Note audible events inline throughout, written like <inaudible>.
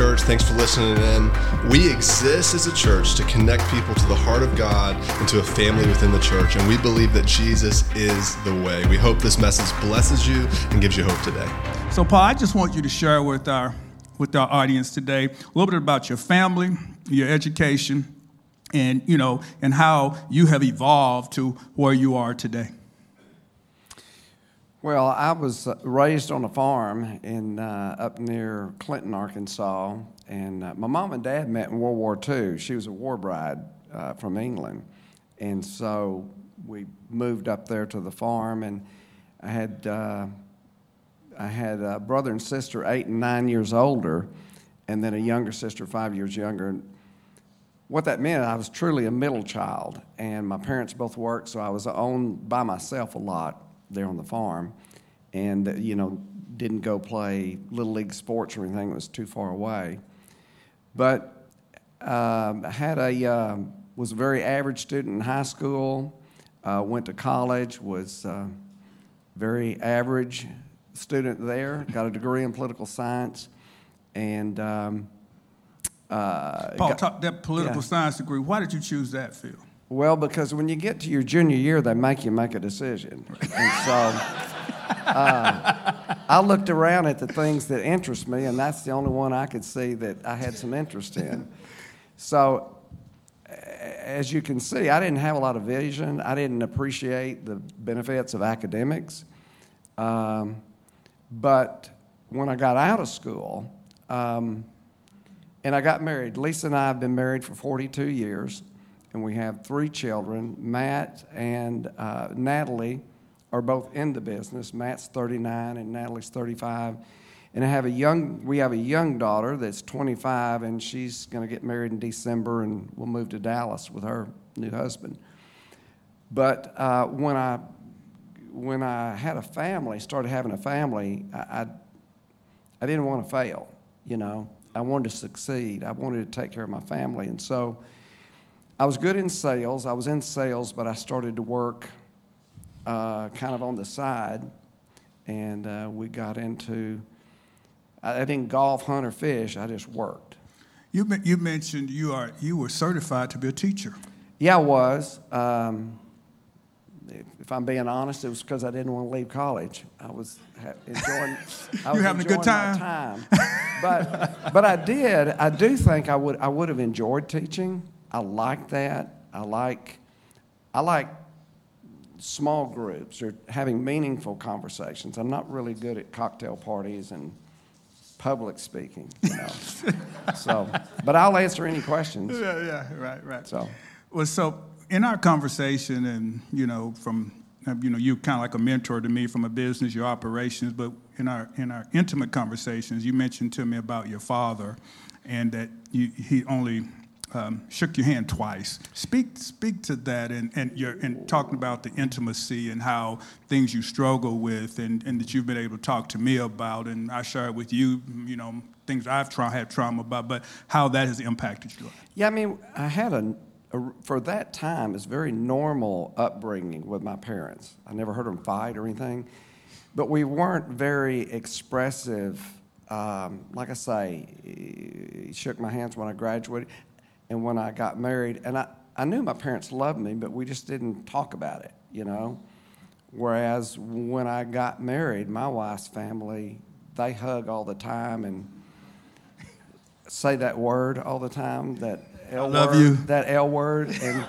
Church. Thanks for listening in. We exist as a church to connect people to the heart of God and to a family within the church, and we believe that Jesus is the way. We hope this message blesses you and gives you hope today. So, Paul, I just want you to share with our with our audience today a little bit about your family, your education, and you know, and how you have evolved to where you are today. Well, I was uh, raised on a farm in uh, up near Clinton, Arkansas, and uh, my mom and dad met in World War II. She was a war bride uh, from England, and so we moved up there to the farm, and I had uh, I had a brother and sister, eight and nine years older, and then a younger sister, five years younger. And what that meant, I was truly a middle child, and my parents both worked, so I was on by myself a lot there on the farm, and you know didn't go play little league sports or anything. It was too far away, but um, had a uh, was a very average student in high school. Uh, went to college, was uh, very average student there. Got a degree in political science, and um, uh, Paul, got, talk, that political yeah. science degree. Why did you choose that field? Well, because when you get to your junior year, they make you make a decision. And so uh, I looked around at the things that interest me, and that's the only one I could see that I had some interest in. So, as you can see, I didn't have a lot of vision. I didn't appreciate the benefits of academics. Um, but when I got out of school, um, and I got married, Lisa and I have been married for 42 years and we have three children. Matt and uh, Natalie are both in the business. Matt's 39 and Natalie's 35. And I have a young, we have a young daughter that's 25, and she's going to get married in December, and we'll move to Dallas with her new husband. But uh, when I when I had a family, started having a family, I, I, I didn't want to fail. You know, I wanted to succeed. I wanted to take care of my family, and so I was good in sales. I was in sales, but I started to work uh, kind of on the side, and uh, we got into. I didn't golf, hunt, or fish. I just worked. You you mentioned you are you were certified to be a teacher. Yeah, I was. Um, if I'm being honest, it was because I didn't want to leave college. I was enjoying. <laughs> I was having a good time. time. but but I did. I do think I would I would have enjoyed teaching. I like that. I like, I like small groups or having meaningful conversations. I'm not really good at cocktail parties and public speaking, you know. <laughs> so, but I'll answer any questions. Yeah, yeah, right, right. So, well, so in our conversation, and you know, from you know, you kind of like a mentor to me from a business, your operations, but in our in our intimate conversations, you mentioned to me about your father, and that you, he only um, shook your hand twice. Speak, speak to that and, and, you're, and talking about the intimacy and how things you struggle with and, and that you've been able to talk to me about. And I share it with you, you know, things I've tra- had trauma about, but how that has impacted you. Yeah, I mean, I had a, a, for that time, it's very normal upbringing with my parents. I never heard them fight or anything, but we weren't very expressive. Um, like I say, he shook my hands when I graduated and when I got married. And I, I knew my parents loved me, but we just didn't talk about it, you know. Whereas when I got married, my wife's family, they hug all the time and say that word all the time, that L love word, you. that L word. And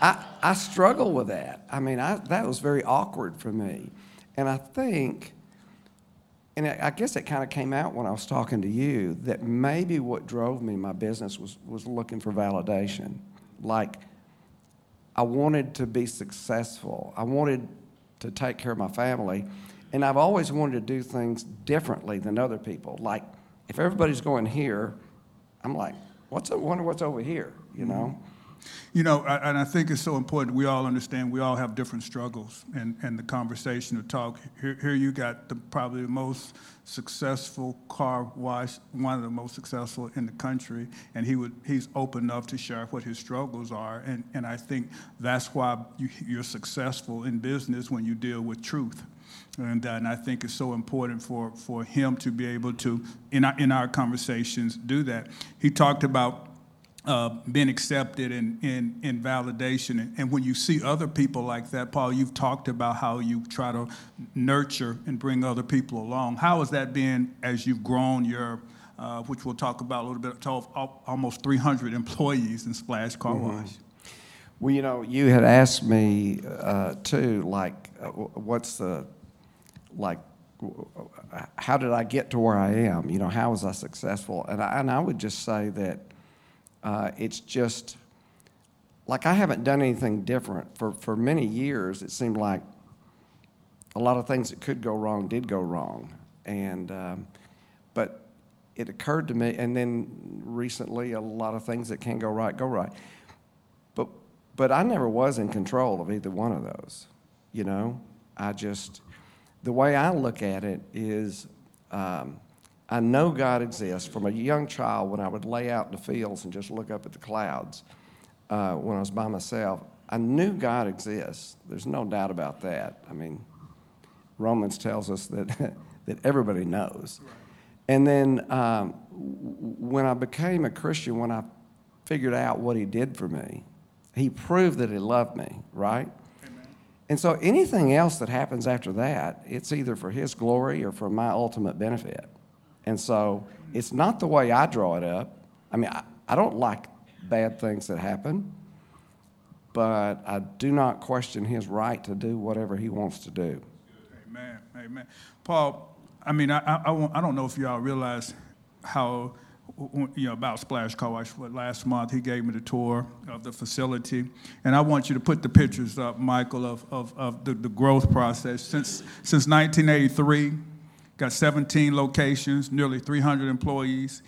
I, I struggle with that. I mean, I, that was very awkward for me. And I think and I guess it kind of came out when I was talking to you that maybe what drove me my business was, was looking for validation. Like, I wanted to be successful, I wanted to take care of my family, and I've always wanted to do things differently than other people. Like, if everybody's going here, I'm like, what's I wonder what's over here, you know? Mm-hmm. You know, and I think it's so important. We all understand. We all have different struggles, and, and the conversation, the talk. Here, here you got the, probably the most successful car wash, one of the most successful in the country, and he would he's open enough to share what his struggles are, and and I think that's why you, you're successful in business when you deal with truth. And, uh, and I think it's so important for, for him to be able to, in our, in our conversations, do that. He talked about uh, being accepted and, in and validation. And, and, when you see other people like that, Paul, you've talked about how you try to nurture and bring other people along. How has that been as you've grown your, uh, which we'll talk about a little bit, 12, almost 300 employees in Splash Car mm-hmm. Wash? Well, you know, you had asked me uh, too, like, uh, what's the, like, how did I get to where I am? You know, how was I successful? And I, and I would just say that uh, it's just like I haven't done anything different. For, for many years, it seemed like a lot of things that could go wrong did go wrong. And, um, but it occurred to me, and then recently, a lot of things that can go right go right. But, but I never was in control of either one of those. You know, I just, the way I look at it is, um, I know God exists. From a young child, when I would lay out in the fields and just look up at the clouds uh, when I was by myself, I knew God exists. There's no doubt about that. I mean, Romans tells us that, <laughs> that everybody knows. And then um, when I became a Christian, when I figured out what He did for me, He proved that He loved me, right? Amen. And so anything else that happens after that, it's either for His glory or for my ultimate benefit. And so it's not the way I draw it up. I mean, I, I don't like bad things that happen, but I do not question his right to do whatever he wants to do. Amen. Amen. Paul, I mean, I, I, I don't know if y'all realize how, you know, about Splash Car Wash. Last month, he gave me the tour of the facility. And I want you to put the pictures up, Michael, of, of, of the, the growth process. Since, since 1983, got 17 locations, nearly 300 employees,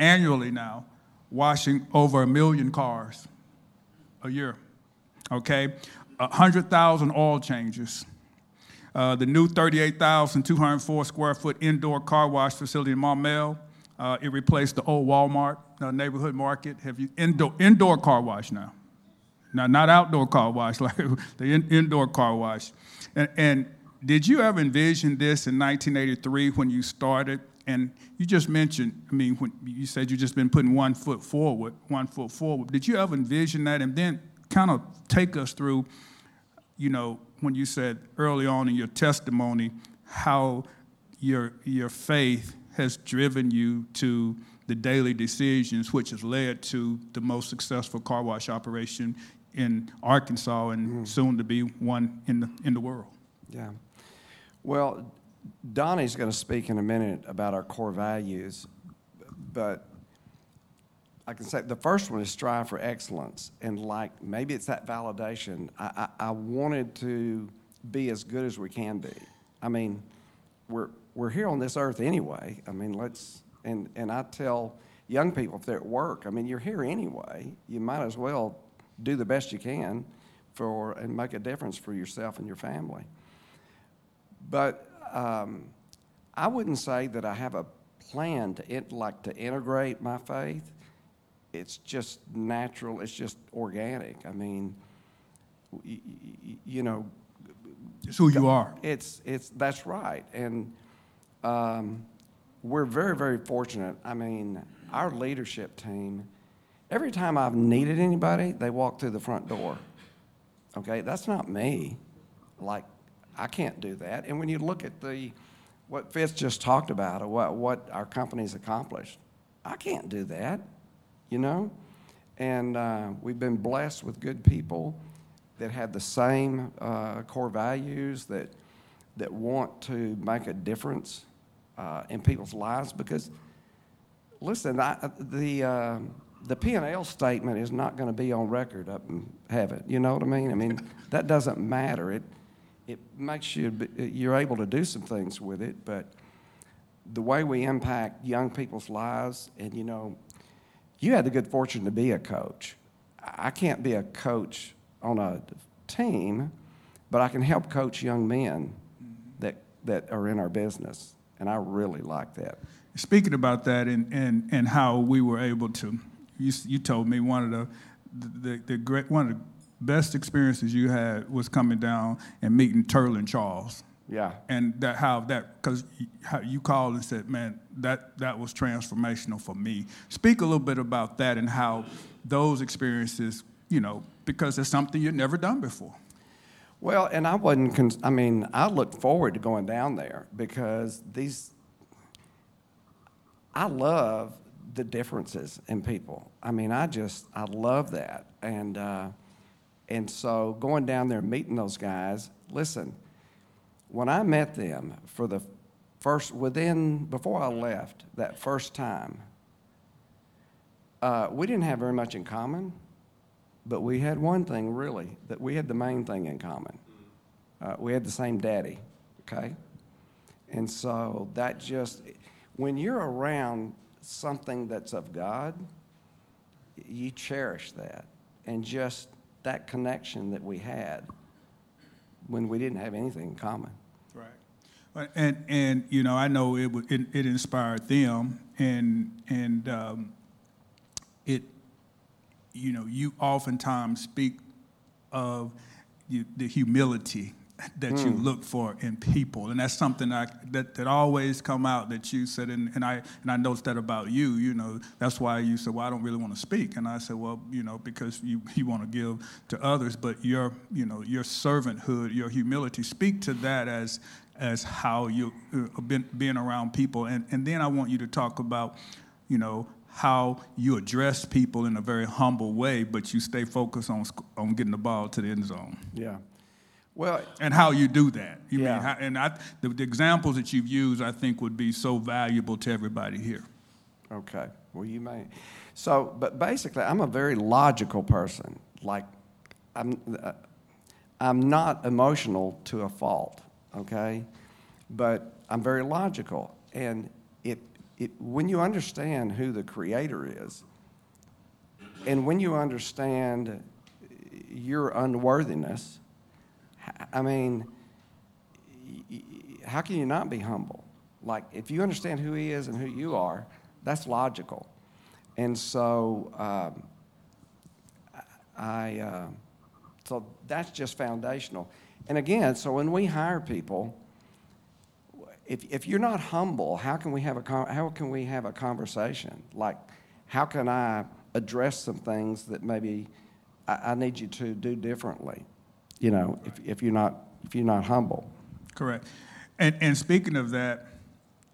annually now, washing over a million cars a year. Okay? 100,000 oil changes. Uh, the new 38,204 square foot indoor car wash facility in Maumelle, uh, it replaced the old Walmart uh, neighborhood market. Have you indoor indoor car wash now? Now, not outdoor car wash, <laughs> like the in, indoor car wash. And, and did you ever envision this in 1983 when you started? And you just mentioned, I mean, when you said you just been putting one foot forward, one foot forward. Did you ever envision that? And then kind of take us through, you know, when you said early on in your testimony how your your faith has driven you to the daily decisions, which has led to the most successful car wash operation in Arkansas and mm. soon to be one in the in the world. Yeah. Well, Donnie's going to speak in a minute about our core values, but I can say the first one is strive for excellence. And like maybe it's that validation. I, I, I wanted to be as good as we can be. I mean, we're, we're here on this earth anyway. I mean, let's, and, and I tell young people if they're at work, I mean, you're here anyway. You might as well do the best you can for, and make a difference for yourself and your family. But um, I wouldn't say that I have a plan to it, like to integrate my faith. It's just natural. It's just organic. I mean, you, you know, it's who you are. It's it's that's right, and um, we're very very fortunate. I mean, our leadership team. Every time I've needed anybody, they walk through the front door. Okay, that's not me. Like I can't do that. And when you look at the what Fitz just talked about, or what, what our company's accomplished, I can't do that, you know? And uh, we've been blessed with good people that have the same uh, core values that, that want to make a difference uh, in people's lives because, listen, I, the, uh, the P&L statement is not going to be on record up in heaven. You know what I mean? I mean, that doesn't matter. It, it makes you you're able to do some things with it but the way we impact young people's lives and you know you had the good fortune to be a coach. I can't be a coach on a team but i can help coach young men that that are in our business and i really like that. Speaking about that and and, and how we were able to you, you told me one of the the, the great one of the best experiences you had was coming down and meeting Terlin Charles, Yeah. And that how that because how you called and said, man, that that was transformational for me. Speak a little bit about that and how those experiences, you know, because it's something you've never done before. Well, and I wasn't. Cons- I mean, I looked forward to going down there because these. I love the differences in people. I mean, I just I love that, and uh, and so going down there meeting those guys. Listen, when I met them for the first within before I left that first time, uh, we didn't have very much in common, but we had one thing really that we had the main thing in common. Uh, we had the same daddy, okay, and so that just when you're around something that's of God, you cherish that. And just that connection that we had when we didn't have anything in common. Right. And, and you know, I know it, it, it inspired them, and, and um, it, you know, you oftentimes speak of the humility that mm. you hmm. look for in people, and that's something I, that that always come out that you said, and, and I and I noticed that about you. You know, that's why you said, "Well, I don't really want to speak," and I said, "Well, you know, because you you want to give to others, but your you know your servanthood, your humility, speak to that as as how you uh, been being around people, and and then I want you to talk about, you know, how you address people in a very humble way, but you stay focused on on getting the ball to the end zone. Yeah. Well, and how you do that. You yeah. mean, how, and I, the, the, examples that you've used, I think, would be so valuable to everybody here. Okay. Well, you may. So, but basically, I'm a very logical person. Like, I'm, uh, I'm not emotional to a fault. Okay, but I'm very logical, and it, it when you understand who the Creator is, and when you understand your unworthiness I mean, how can you not be humble? Like, if you understand who he is and who you are, that's logical. And so, um, I, uh, so that's just foundational. And again, so when we hire people, if, if you're not humble, how can we have a how can we have a conversation? Like, how can I address some things that maybe I, I need you to do differently? You know, if, if you're not if you're not humble. Correct. And and speaking of that,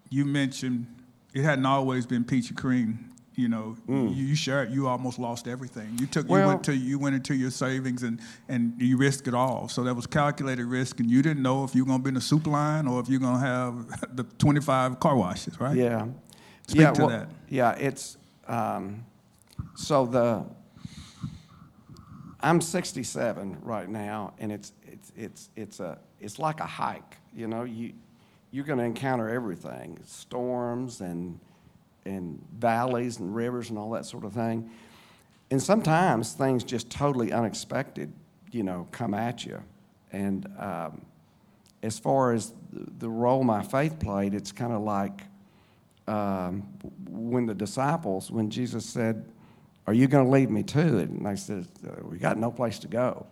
you mentioned it hadn't always been peachy cream. You know, mm. you, you shared you almost lost everything. You took well, you went to you went into your savings and and you risked it all. So that was calculated risk, and you didn't know if you're going to be in the soup line or if you're going to have <laughs> the 25 car washes, right? Yeah. Speak yeah, to well, that. Yeah, it's um, so the I'm 67 right now, and it's it's it's it's a it's like a hike. You know, you you're going to encounter everything: storms and and valleys and rivers and all that sort of thing. And sometimes things just totally unexpected, you know, come at you. And um, as far as the role my faith played, it's kind of like um, when the disciples, when Jesus said, are you going to leave me too? And I said, We got no place to go.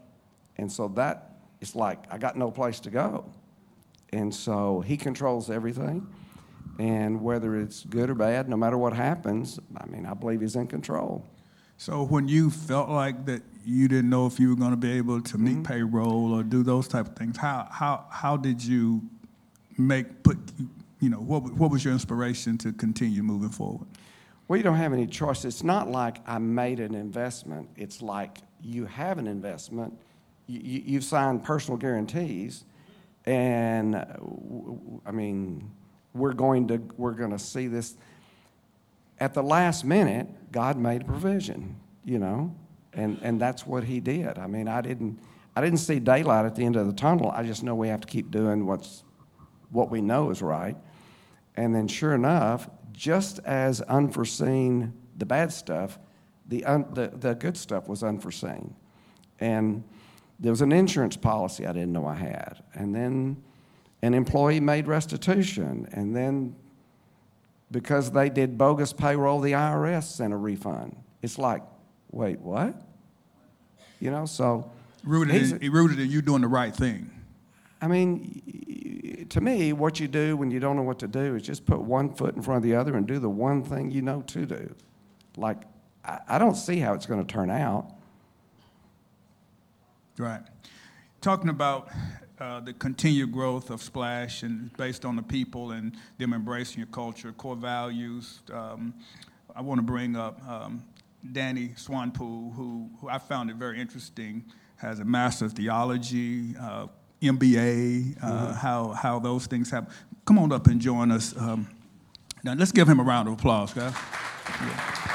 And so that it's like, I got no place to go. And so he controls everything. And whether it's good or bad, no matter what happens, I mean, I believe he's in control. So when you felt like that you didn't know if you were going to be able to meet mm-hmm. payroll or do those type of things, how, how, how did you make, put, you know, what, what was your inspiration to continue moving forward? Well, you don't have any choice. It's not like I made an investment. It's like you have an investment. You, you've signed personal guarantees, and uh, I mean, we're going to we're going to see this. At the last minute, God made a provision, you know, and and that's what He did. I mean, I didn't I didn't see daylight at the end of the tunnel. I just know we have to keep doing what's what we know is right. And then, sure enough, just as unforeseen the bad stuff, the, un, the, the good stuff was unforeseen. And there was an insurance policy I didn't know I had. And then an employee made restitution. And then because they did bogus payroll, the IRS sent a refund. It's like, wait, what? You know, so. Rooted in, rooted in you doing the right thing. I mean, to me, what you do when you don't know what to do is just put one foot in front of the other and do the one thing you know to do. Like, I, I don't see how it's going to turn out. Right. Talking about uh, the continued growth of Splash and based on the people and them embracing your culture, core values. Um, I want to bring up um, Danny Swanepoel, who, who I found it very interesting, has a master of theology, uh, MBA, uh, mm-hmm. how, how those things happen. Come on up and join us. Um, now, let's give him a round of applause, guys. Yeah.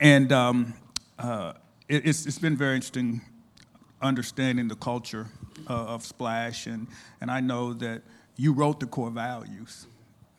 And um, uh, it, it's, it's been very interesting understanding the culture uh, of Splash, and, and I know that you wrote the core values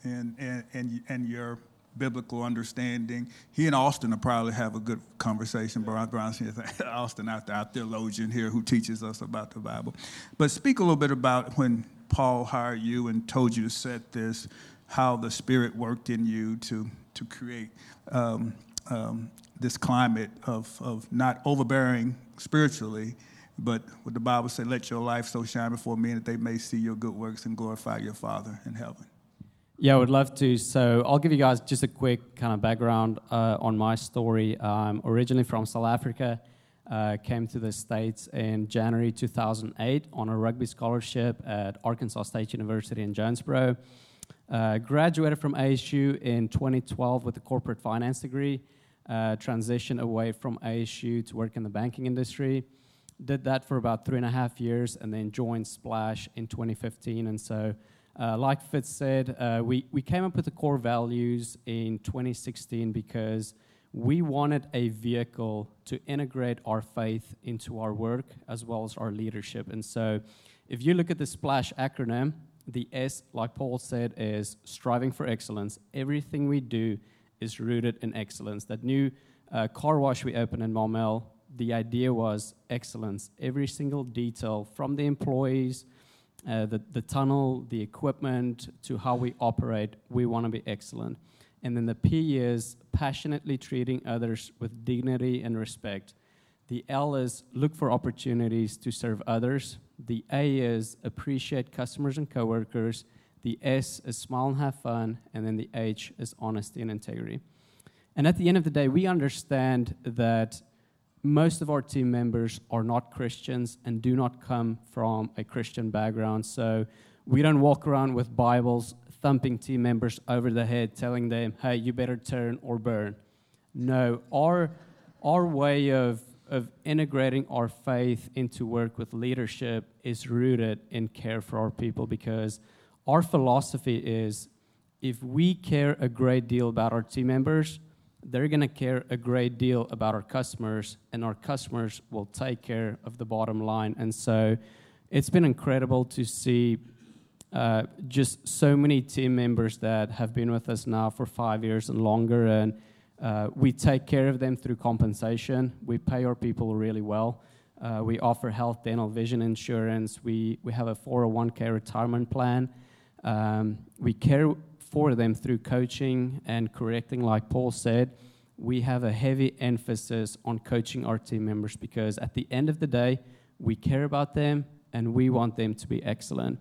and, and, and, and your biblical understanding. He and Austin will probably have a good conversation. Brian <laughs> Austin, our, our theologian here, who teaches us about the Bible. But speak a little bit about when Paul hired you and told you to set this, how the Spirit worked in you to to create um, um, this climate of, of not overbearing spiritually, but what the Bible said, let your life so shine before men that they may see your good works and glorify your Father in heaven. Yeah, I would love to. So I'll give you guys just a quick kind of background uh, on my story. I'm originally from South Africa. Uh, came to the States in January 2008 on a rugby scholarship at Arkansas State University in Jonesboro. Uh, graduated from ASU in 2012 with a corporate finance degree uh, transition away from ASU to work in the banking industry. Did that for about three and a half years and then joined Splash in 2015. And so, uh, like Fitz said, uh, we, we came up with the core values in 2016 because we wanted a vehicle to integrate our faith into our work as well as our leadership. And so, if you look at the SPLASH acronym, the S, like Paul said, is striving for excellence. Everything we do is rooted in excellence. That new uh, car wash we opened in Maumelle, the idea was excellence. Every single detail from the employees, uh, the, the tunnel, the equipment, to how we operate, we want to be excellent. And then the P is passionately treating others with dignity and respect. The L is look for opportunities to serve others. The A is appreciate customers and coworkers. The S is smile and have fun. And then the H is honesty and integrity. And at the end of the day, we understand that most of our team members are not Christians and do not come from a Christian background. So we don't walk around with Bibles thumping team members over the head, telling them, hey, you better turn or burn. No, our, our way of, of integrating our faith into work with leadership is rooted in care for our people because our philosophy is if we care a great deal about our team members, they're going to care a great deal about our customers, and our customers will take care of the bottom line. And so it's been incredible to see uh, just so many team members that have been with us now for five years and longer. And uh, we take care of them through compensation. We pay our people really well. Uh, we offer health, dental, vision insurance. We, we have a 401k retirement plan. Um, we care for them through coaching and correcting, like Paul said. We have a heavy emphasis on coaching our team members because at the end of the day, we care about them and we want them to be excellent.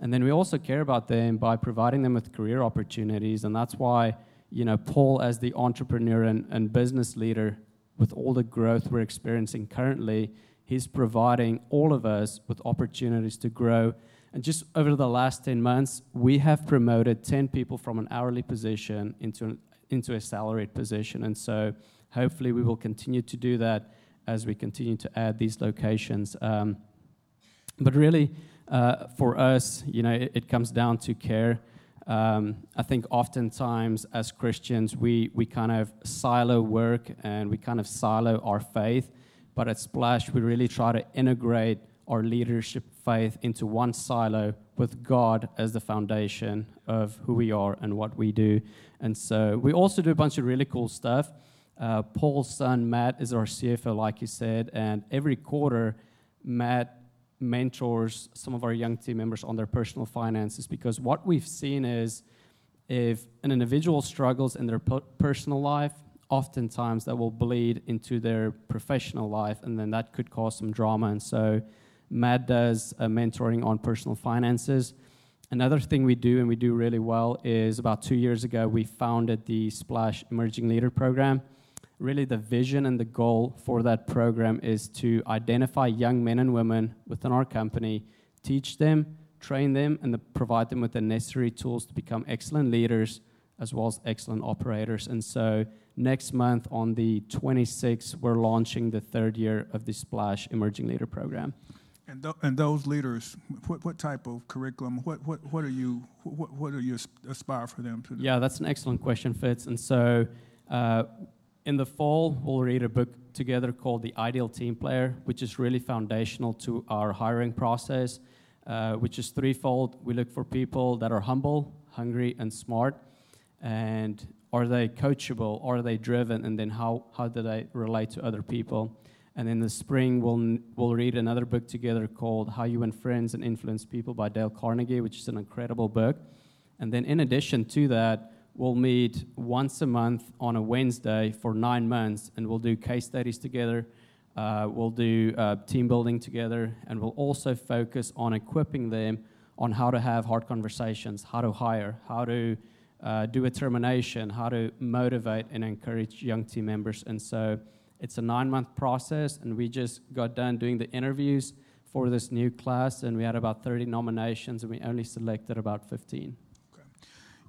And then we also care about them by providing them with career opportunities. And that's why, you know, Paul, as the entrepreneur and, and business leader, with all the growth we're experiencing currently, he's providing all of us with opportunities to grow and just over the last 10 months, we have promoted 10 people from an hourly position into, an, into a salaried position. And so hopefully we will continue to do that as we continue to add these locations. Um, but really, uh, for us, you know, it, it comes down to care. Um, I think oftentimes as Christians, we, we kind of silo work and we kind of silo our faith. But at Splash, we really try to integrate our leadership faith into one silo with God as the foundation of who we are and what we do. And so we also do a bunch of really cool stuff. Uh, Paul's son, Matt, is our CFO, like you said, and every quarter, Matt mentors some of our young team members on their personal finances because what we've seen is if an individual struggles in their personal life, oftentimes that will bleed into their professional life, and then that could cause some drama. And so Matt does uh, mentoring on personal finances. Another thing we do and we do really well is about two years ago, we founded the Splash Emerging Leader Program. Really, the vision and the goal for that program is to identify young men and women within our company, teach them, train them, and the, provide them with the necessary tools to become excellent leaders as well as excellent operators. And so next month on the 26th, we're launching the third year of the Splash Emerging Leader Program. And, th- and those leaders, what, what type of curriculum, what, what, what are you, what, what are you aspire for them to do? Yeah, that's an excellent question, Fitz. And so uh, in the fall, we'll read a book together called The Ideal Team Player, which is really foundational to our hiring process, uh, which is threefold. We look for people that are humble, hungry, and smart and are they coachable are they driven and then how, how do they relate to other people and in the spring we'll, we'll read another book together called how you win friends and influence people by dale carnegie which is an incredible book and then in addition to that we'll meet once a month on a wednesday for nine months and we'll do case studies together uh, we'll do uh, team building together and we'll also focus on equipping them on how to have hard conversations how to hire how to uh, do a termination, how to motivate and encourage young team members. And so it's a nine month process, and we just got done doing the interviews for this new class, and we had about 30 nominations, and we only selected about 15. Okay.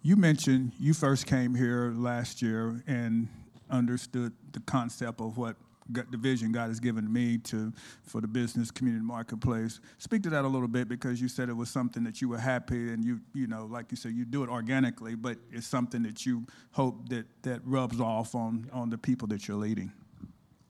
You mentioned you first came here last year and understood the concept of what the vision God has given me to for the business community marketplace. Speak to that a little bit because you said it was something that you were happy and you you know like you said you do it organically, but it's something that you hope that that rubs off on on the people that you're leading.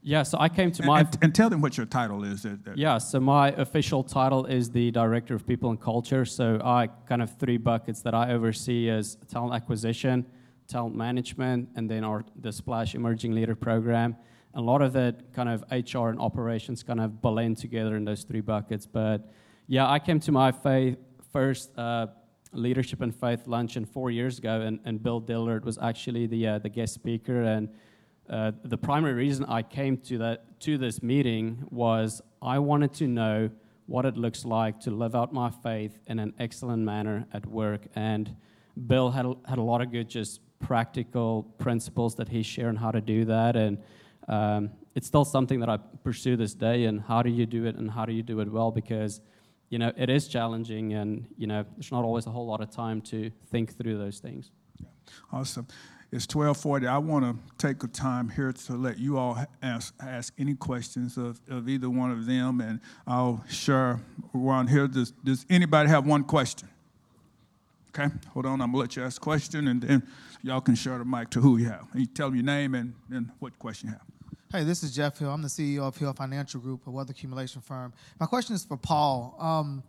Yeah, so I came to my and, and, and tell them what your title is. That, that yeah, so my official title is the director of people and culture. So I kind of three buckets that I oversee is talent acquisition, talent management, and then our the Splash Emerging Leader program a lot of it kind of HR and operations kind of blend together in those three buckets. But yeah, I came to my faith first uh, leadership and faith luncheon four years ago, and, and Bill Dillard was actually the uh, the guest speaker. And uh, the primary reason I came to that to this meeting was I wanted to know what it looks like to live out my faith in an excellent manner at work. And Bill had had a lot of good just practical principles that he shared on how to do that and um, it's still something that I pursue this day. And how do you do it, and how do you do it well? Because you know it is challenging, and you know there's not always a whole lot of time to think through those things. Awesome. It's 1240. I want to take a time here to let you all ask, ask any questions of, of either one of them, and I'll share around here. Does, does anybody have one question? Okay, hold on. I'm going to let you ask a question, and then y'all can share the mic to who you have. You tell them your name and, and what question you have. Hey, this is Jeff Hill. I'm the CEO of Hill Financial Group, a wealth accumulation firm. My question is for Paul. Um,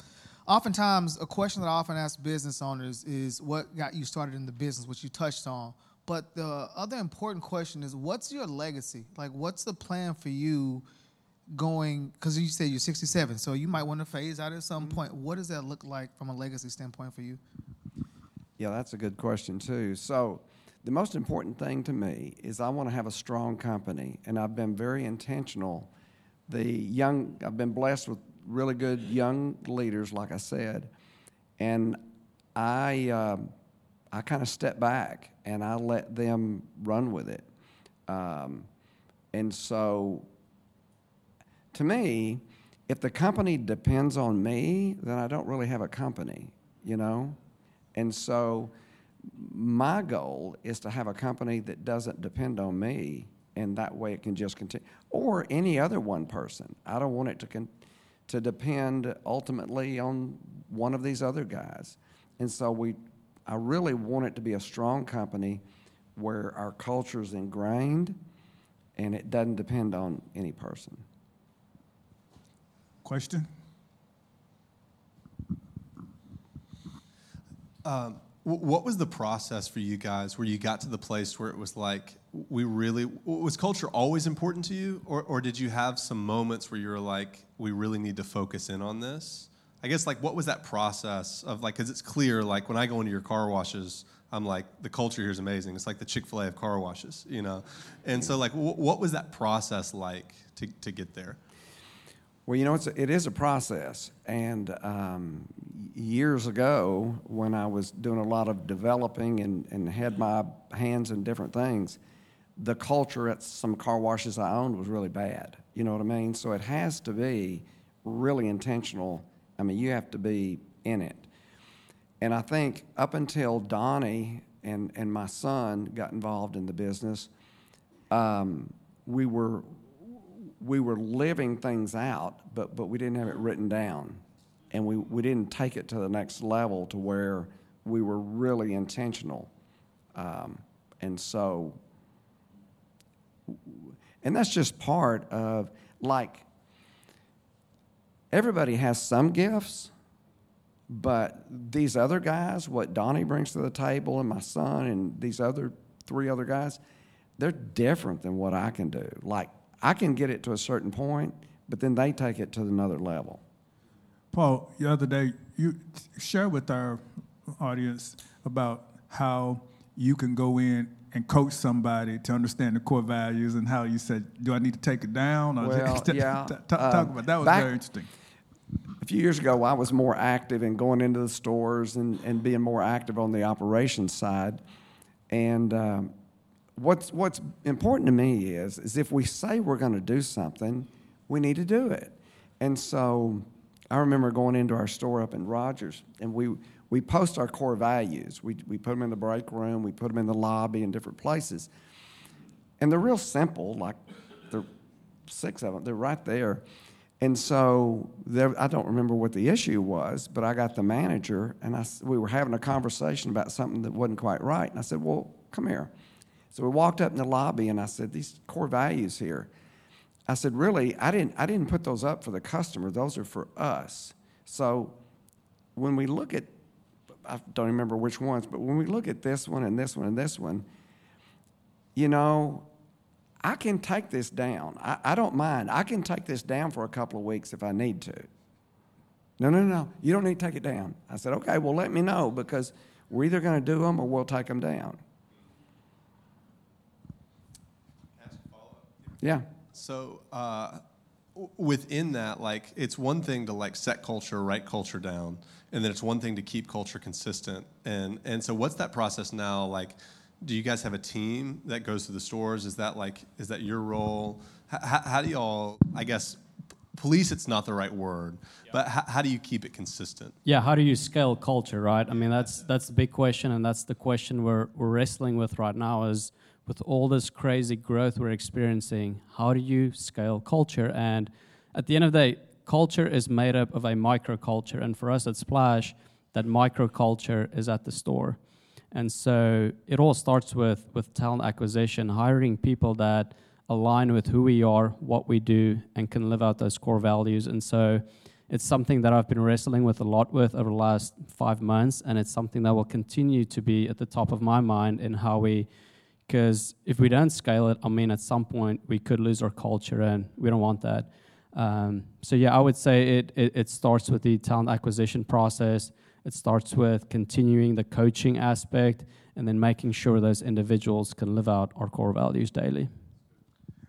oftentimes, a question that I often ask business owners is what got you started in the business, which you touched on. But the other important question is what's your legacy? Like, what's the plan for you going? Because you said you're 67, so you might want to phase out at some mm-hmm. point. What does that look like from a legacy standpoint for you? Yeah, that's a good question, too. So, the most important thing to me is I want to have a strong company, and I've been very intentional. The young, I've been blessed with really good young leaders, like I said, and I, uh, I kind of step back and I let them run with it. Um, and so, to me, if the company depends on me, then I don't really have a company, you know? And so, my goal is to have a company that doesn't depend on me, and that way it can just continue, or any other one person. I don't want it to con- to depend ultimately on one of these other guys, and so we. I really want it to be a strong company where our culture is ingrained, and it doesn't depend on any person. Question. Um, what was the process for you guys where you got to the place where it was like, we really, was culture always important to you? Or, or did you have some moments where you were like, we really need to focus in on this? I guess, like, what was that process of, like, because it's clear, like, when I go into your car washes, I'm like, the culture here is amazing. It's like the Chick fil A of car washes, you know? And so, like, w- what was that process like to, to get there? Well, you know, it's a, it is a process. And um, years ago, when I was doing a lot of developing and, and had my hands in different things, the culture at some car washes I owned was really bad. You know what I mean? So it has to be really intentional. I mean, you have to be in it. And I think up until Donnie and, and my son got involved in the business, um, we were we were living things out, but but we didn't have it written down, and we, we didn't take it to the next level to where we were really intentional, um, and so and that's just part of like everybody has some gifts but these other guys what donnie brings to the table and my son and these other three other guys they're different than what i can do like i can get it to a certain point but then they take it to another level paul the other day you share with our audience about how you can go in and coach somebody to understand the core values and how you said, do I need to take it down? Or well, <laughs> yeah. talk, um, about that was back, very interesting. Few years ago, I was more active in going into the stores and, and being more active on the operations side. And um, what's, what's important to me is, is if we say we're going to do something, we need to do it. And so I remember going into our store up in Rogers, and we, we post our core values. We, we put them in the break room, we put them in the lobby, in different places. And they're real simple, like they're six of them, they're right there. And so there, I don't remember what the issue was, but I got the manager and I, we were having a conversation about something that wasn't quite right. And I said, Well, come here. So we walked up in the lobby and I said, These core values here. I said, Really, I didn't, I didn't put those up for the customer, those are for us. So when we look at I don't remember which ones, but when we look at this one and this one and this one, you know, I can take this down. I, I don't mind. I can take this down for a couple of weeks if I need to. No, no, no, you don't need to take it down. I said, okay, well, let me know because we're either going to do them or we'll take them down. Yeah. So, uh, within that, like, it's one thing to like set culture, write culture down and then it's one thing to keep culture consistent. And and so what's that process now like? Do you guys have a team that goes to the stores? Is that like is that your role? How, how do y'all? I guess police. It's not the right word, but how, how do you keep it consistent? Yeah, how do you scale culture? Right. I mean, that's that's the big question, and that's the question we're we're wrestling with right now. Is with all this crazy growth we're experiencing, how do you scale culture? And at the end of the day, culture is made up of a microculture. And for us at Splash, that microculture is at the store. And so it all starts with, with talent acquisition, hiring people that align with who we are, what we do, and can live out those core values. And so it's something that I've been wrestling with a lot with over the last five months, and it's something that will continue to be at the top of my mind in how we, because if we don't scale it, I mean, at some point we could lose our culture, and we don't want that. Um, so yeah, I would say it, it, it starts with the talent acquisition process. It starts with continuing the coaching aspect, and then making sure those individuals can live out our core values daily.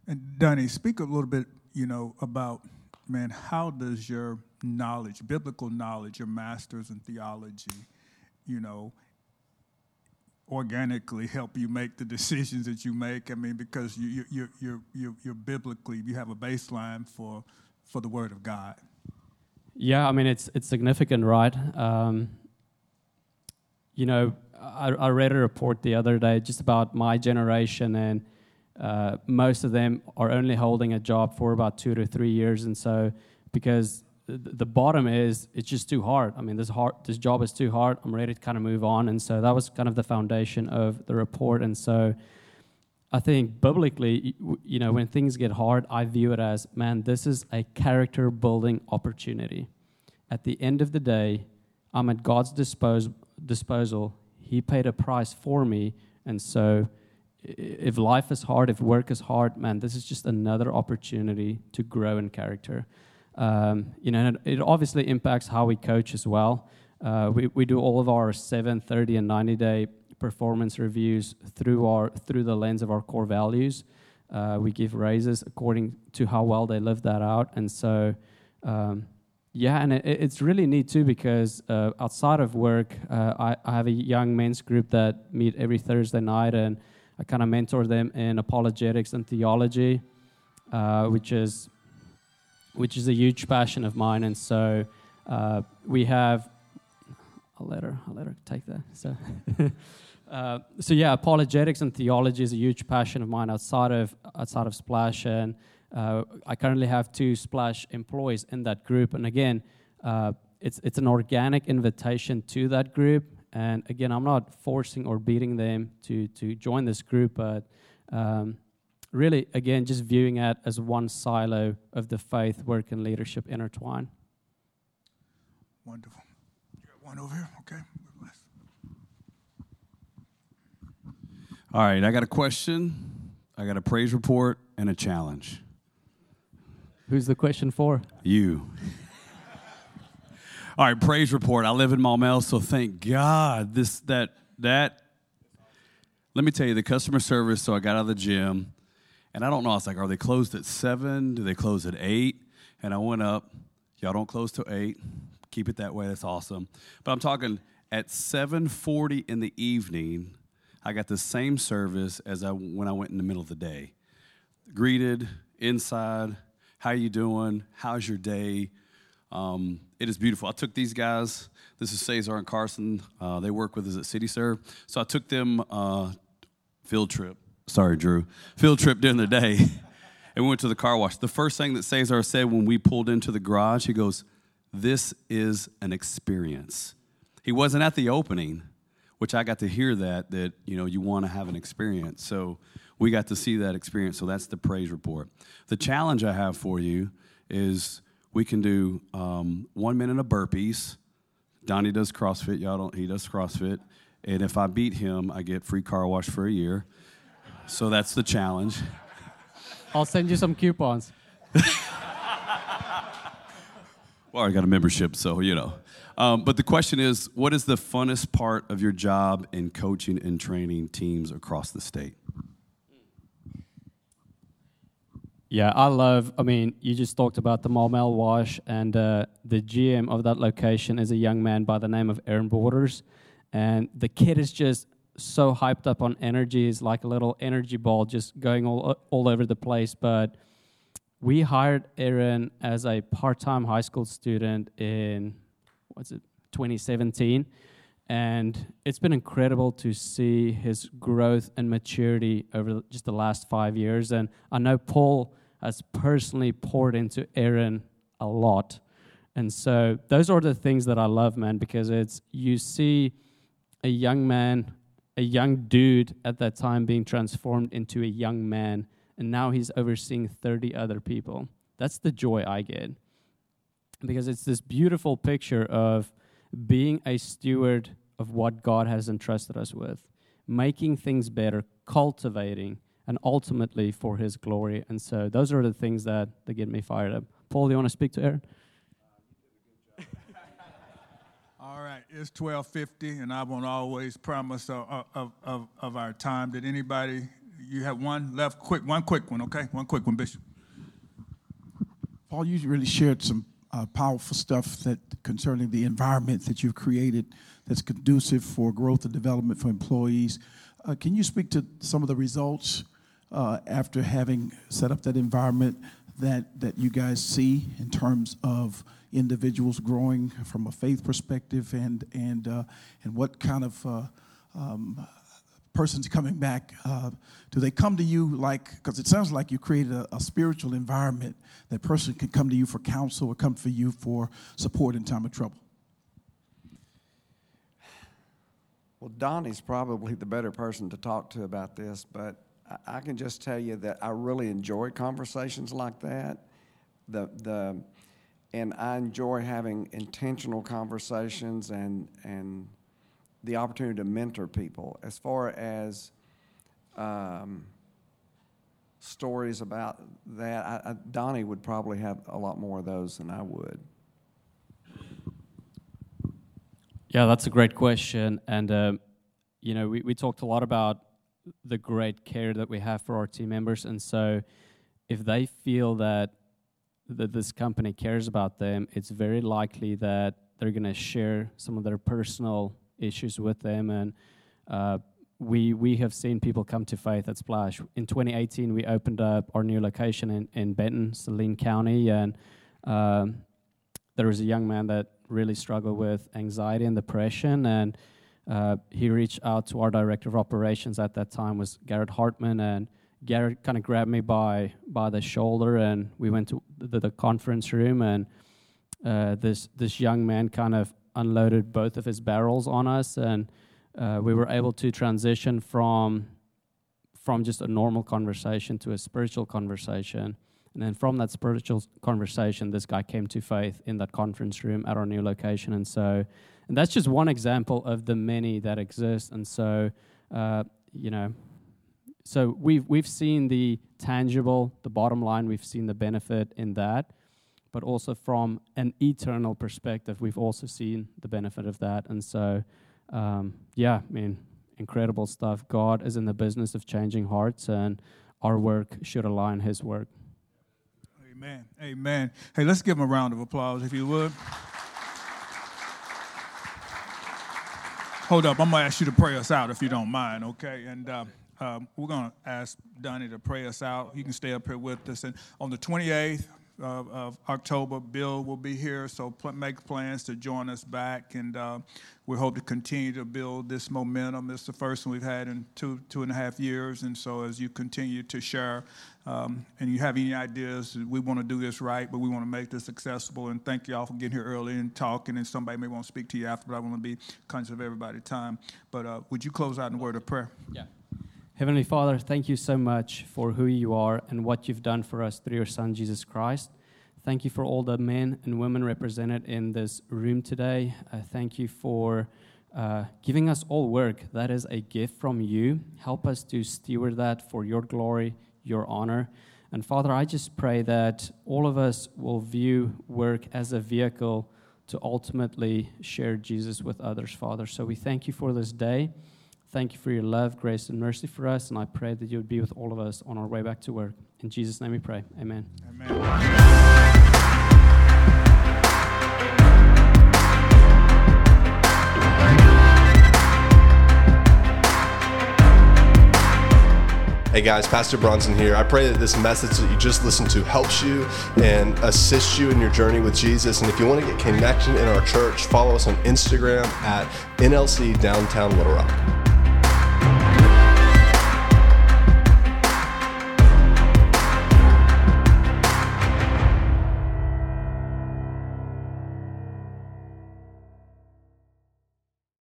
And Donnie, speak a little bit, you know, about man, how does your knowledge, biblical knowledge, your masters in theology, you know, organically help you make the decisions that you make? I mean, because you, you, you, you're, you're, you're biblically, you have a baseline for, for the Word of God. Yeah, I mean, it's, it's significant, right? Um, you know, I, I read a report the other day just about my generation, and uh, most of them are only holding a job for about two to three years. And so, because the bottom is it's just too hard. I mean, this hard, this job is too hard. I'm ready to kind of move on, and so that was kind of the foundation of the report. And so, I think biblically, you know, when things get hard, I view it as, man, this is a character building opportunity. At the end of the day, I'm at God's disposal. He paid a price for me, and so if life is hard, if work is hard, man, this is just another opportunity to grow in character. Um, you know, it obviously impacts how we coach as well. Uh, we, we do all of our 7, 30, and 90 day performance reviews through, our, through the lens of our core values. Uh, we give raises according to how well they live that out. And so, Um, yeah, and it, it's really neat too because uh, outside of work, uh, I, I, have a young men's group that meet every Thursday night, and I kind of mentor them in apologetics and theology, uh, which is which is a huge passion of mine. And so uh, we have. I'll let her. I'll let her take that. So. <laughs> Uh, so yeah, apologetics and theology is a huge passion of mine outside of outside of Splash, and uh, I currently have two Splash employees in that group, and again, uh, it's it's an organic invitation to that group. And again, I'm not forcing or beating them to to join this group, but um, really, again, just viewing it as one silo of the faith, work, and leadership intertwine. Wonderful. You got one over here, okay? All right, I got a question, I got a praise report, and a challenge. Who's the question for? You. <laughs> All right, praise report. I live in Maumelle, so thank God this that that. Let me tell you, the customer service. So I got out of the gym, and I don't know. I was like, are they closed at seven? Do they close at eight? And I went up. Y'all don't close till eight. Keep it that way. That's awesome. But I'm talking at 7:40 in the evening. I got the same service as I when I went in the middle of the day. Greeted inside how you doing? How's your day? Um, it is beautiful. I took these guys. This is Cesar and Carson. Uh, they work with us at City Serve. So I took them uh, field trip. Sorry, Drew. Field trip during the day. <laughs> and we went to the car wash. The first thing that Cesar said when we pulled into the garage, he goes, This is an experience. He wasn't at the opening, which I got to hear that, that, you know, you want to have an experience. So we got to see that experience. So that's the praise report. The challenge I have for you is we can do um, one minute of burpees. Donnie does CrossFit. Y'all don't. He does CrossFit. And if I beat him, I get free car wash for a year. So that's the challenge. I'll send you some coupons. well, I got a membership, so you know. Um, but the question is, what is the funnest part of your job in coaching and training teams across the state? Yeah, I love. I mean, you just talked about the Maumelle Wash, and uh, the GM of that location is a young man by the name of Aaron Borders, and the kid is just so hyped up on energy. He's like a little energy ball, just going all all over the place. But we hired Aaron as a part-time high school student in what's it, 2017, and it's been incredible to see his growth and maturity over just the last five years. And I know Paul has personally poured into Aaron a lot. And so those are the things that I love, man, because it's you see a young man, a young dude at that time being transformed into a young man, and now he's overseeing 30 other people. That's the joy I get. Because it's this beautiful picture of being a steward of what God has entrusted us with, making things better, cultivating, and ultimately for his glory. And so those are the things that, that get me fired up. Paul, do you want to speak to Aaron? All right, it's 1250, and I won't always promise of, of, of, of our time. Did anybody, you have one left? Quick, one quick one, okay? One quick one, Bishop. Paul, you really shared some uh, powerful stuff that concerning the environment that you've created that's conducive for growth and development for employees. Uh, can you speak to some of the results uh, after having set up that environment that, that you guys see in terms of individuals growing from a faith perspective and, and, uh, and what kind of uh, um, persons coming back? Uh, do they come to you like, because it sounds like you created a, a, spiritual environment that person can come to you for counsel or come for you for support in time of trouble? Well, Donnie's probably the better person to talk to about this, but I can just tell you that I really enjoy conversations like that. The the and I enjoy having intentional conversations and and the opportunity to mentor people. As far as um, stories about that, I, I, Donnie would probably have a lot more of those than I would. Yeah, that's a great question, and uh, you know we, we talked a lot about the great care that we have for our team members. And so, if they feel that that this company cares about them, it's very likely that they're going to share some of their personal issues with them. And uh, we, we have seen people come to faith at Splash. In 2018, we opened up our new location in, in Benton, Saline County. And um, there was a young man that really struggled with anxiety and depression. And uh, he reached out to our director of operations at that time was Garrett Hartman. And Garrett kind of grabbed me by by the shoulder, and we went to the, the conference room, and uh, this this young man kind of unloaded both of his barrels on us, and uh, we were able to transition from from just a normal conversation to a spiritual conversation. And then from that spiritual conversation, this guy came to faith in that conference room at our new location. And so, and that's just one example of the many that exist. And so, uh, you know, so we've we've seen the tangible, the bottom line. We've seen the benefit in that, but also from an eternal perspective, we've also seen the benefit of that. And so, um, yeah, I mean, incredible stuff. God is in the business of changing hearts, and our work should align His work. Amen. Amen. Hey, let's give him a round of applause, if you would. Hold up, I'm gonna ask you to pray us out if you don't mind, okay? And. Uh, um, we're going to ask Donnie to pray us out. You can stay up here with us. And on the 28th of, of October, Bill will be here, so pl- make plans to join us back. And uh, we hope to continue to build this momentum. It's the first one we've had in two, two and a half years. And so as you continue to share um, and you have any ideas, we want to do this right, but we want to make this accessible. And thank you all for getting here early and talking. And somebody may want to speak to you after, but I want to be conscious of everybody's time. But uh, would you close out in a word of prayer? Yeah. Heavenly Father, thank you so much for who you are and what you've done for us through your Son, Jesus Christ. Thank you for all the men and women represented in this room today. Uh, thank you for uh, giving us all work. That is a gift from you. Help us to steward that for your glory, your honor. And Father, I just pray that all of us will view work as a vehicle to ultimately share Jesus with others, Father. So we thank you for this day. Thank you for your love, grace, and mercy for us. And I pray that you would be with all of us on our way back to work. In Jesus' name we pray. Amen. Amen. Hey guys, Pastor Bronson here. I pray that this message that you just listened to helps you and assists you in your journey with Jesus. And if you want to get connected in our church, follow us on Instagram at NLC Downtown Little Rock.